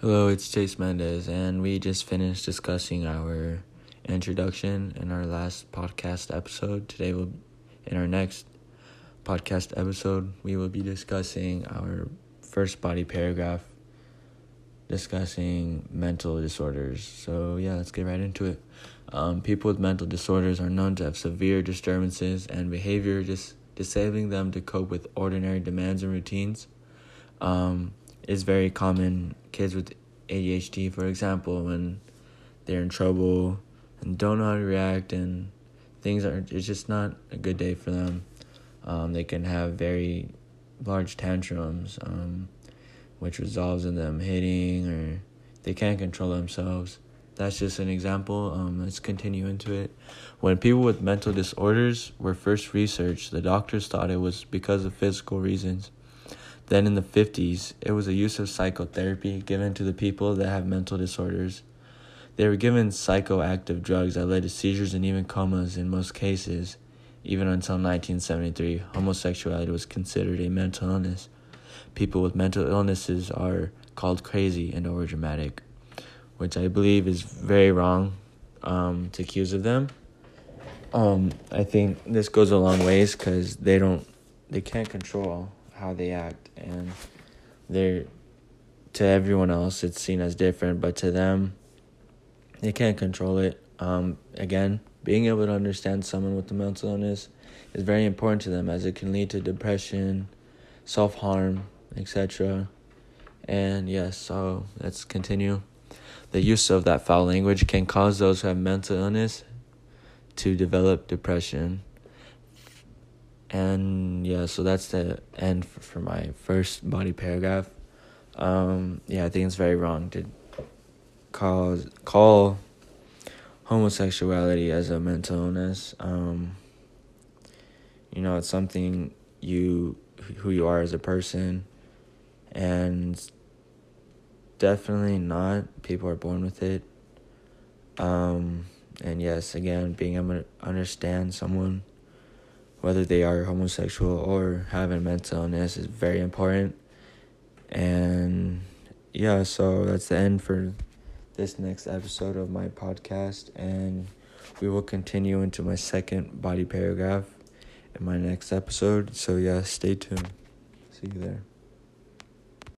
Hello, it's Chase Mendez, and we just finished discussing our introduction in our last podcast episode. Today, we'll, in our next podcast episode, we will be discussing our first body paragraph, discussing mental disorders. So, yeah, let's get right into it. Um, people with mental disorders are known to have severe disturbances and behavior, dis- disabling them to cope with ordinary demands and routines. Um, is very common. Kids with ADHD, for example, when they're in trouble and don't know how to react and things are it's just not a good day for them. Um, they can have very large tantrums, um, which resolves in them hitting or they can't control themselves. That's just an example. Um, let's continue into it. When people with mental disorders were first researched, the doctors thought it was because of physical reasons. Then in the 50s, it was a use of psychotherapy given to the people that have mental disorders. They were given psychoactive drugs that led to seizures and even comas in most cases. Even until 1973, homosexuality was considered a mental illness. People with mental illnesses are called crazy and overdramatic, which I believe is very wrong um, to accuse of them. Um, I think this goes a long ways because they don't, they can't control how they act and they're to everyone else it's seen as different but to them they can't control it. Um, again being able to understand someone with a mental illness is very important to them as it can lead to depression self-harm etc and yes so let's continue. The use of that foul language can cause those who have mental illness to develop depression and yeah so that's the end for, for my first body paragraph. Um, yeah i think it's very wrong to call call homosexuality as a mental illness. Um, you know it's something you who you are as a person. And definitely not people are born with it. Um, and yes again being able to understand someone whether they are homosexual or have a mental illness is very important. And yeah, so that's the end for this next episode of my podcast. And we will continue into my second body paragraph in my next episode. So yeah, stay tuned. See you there.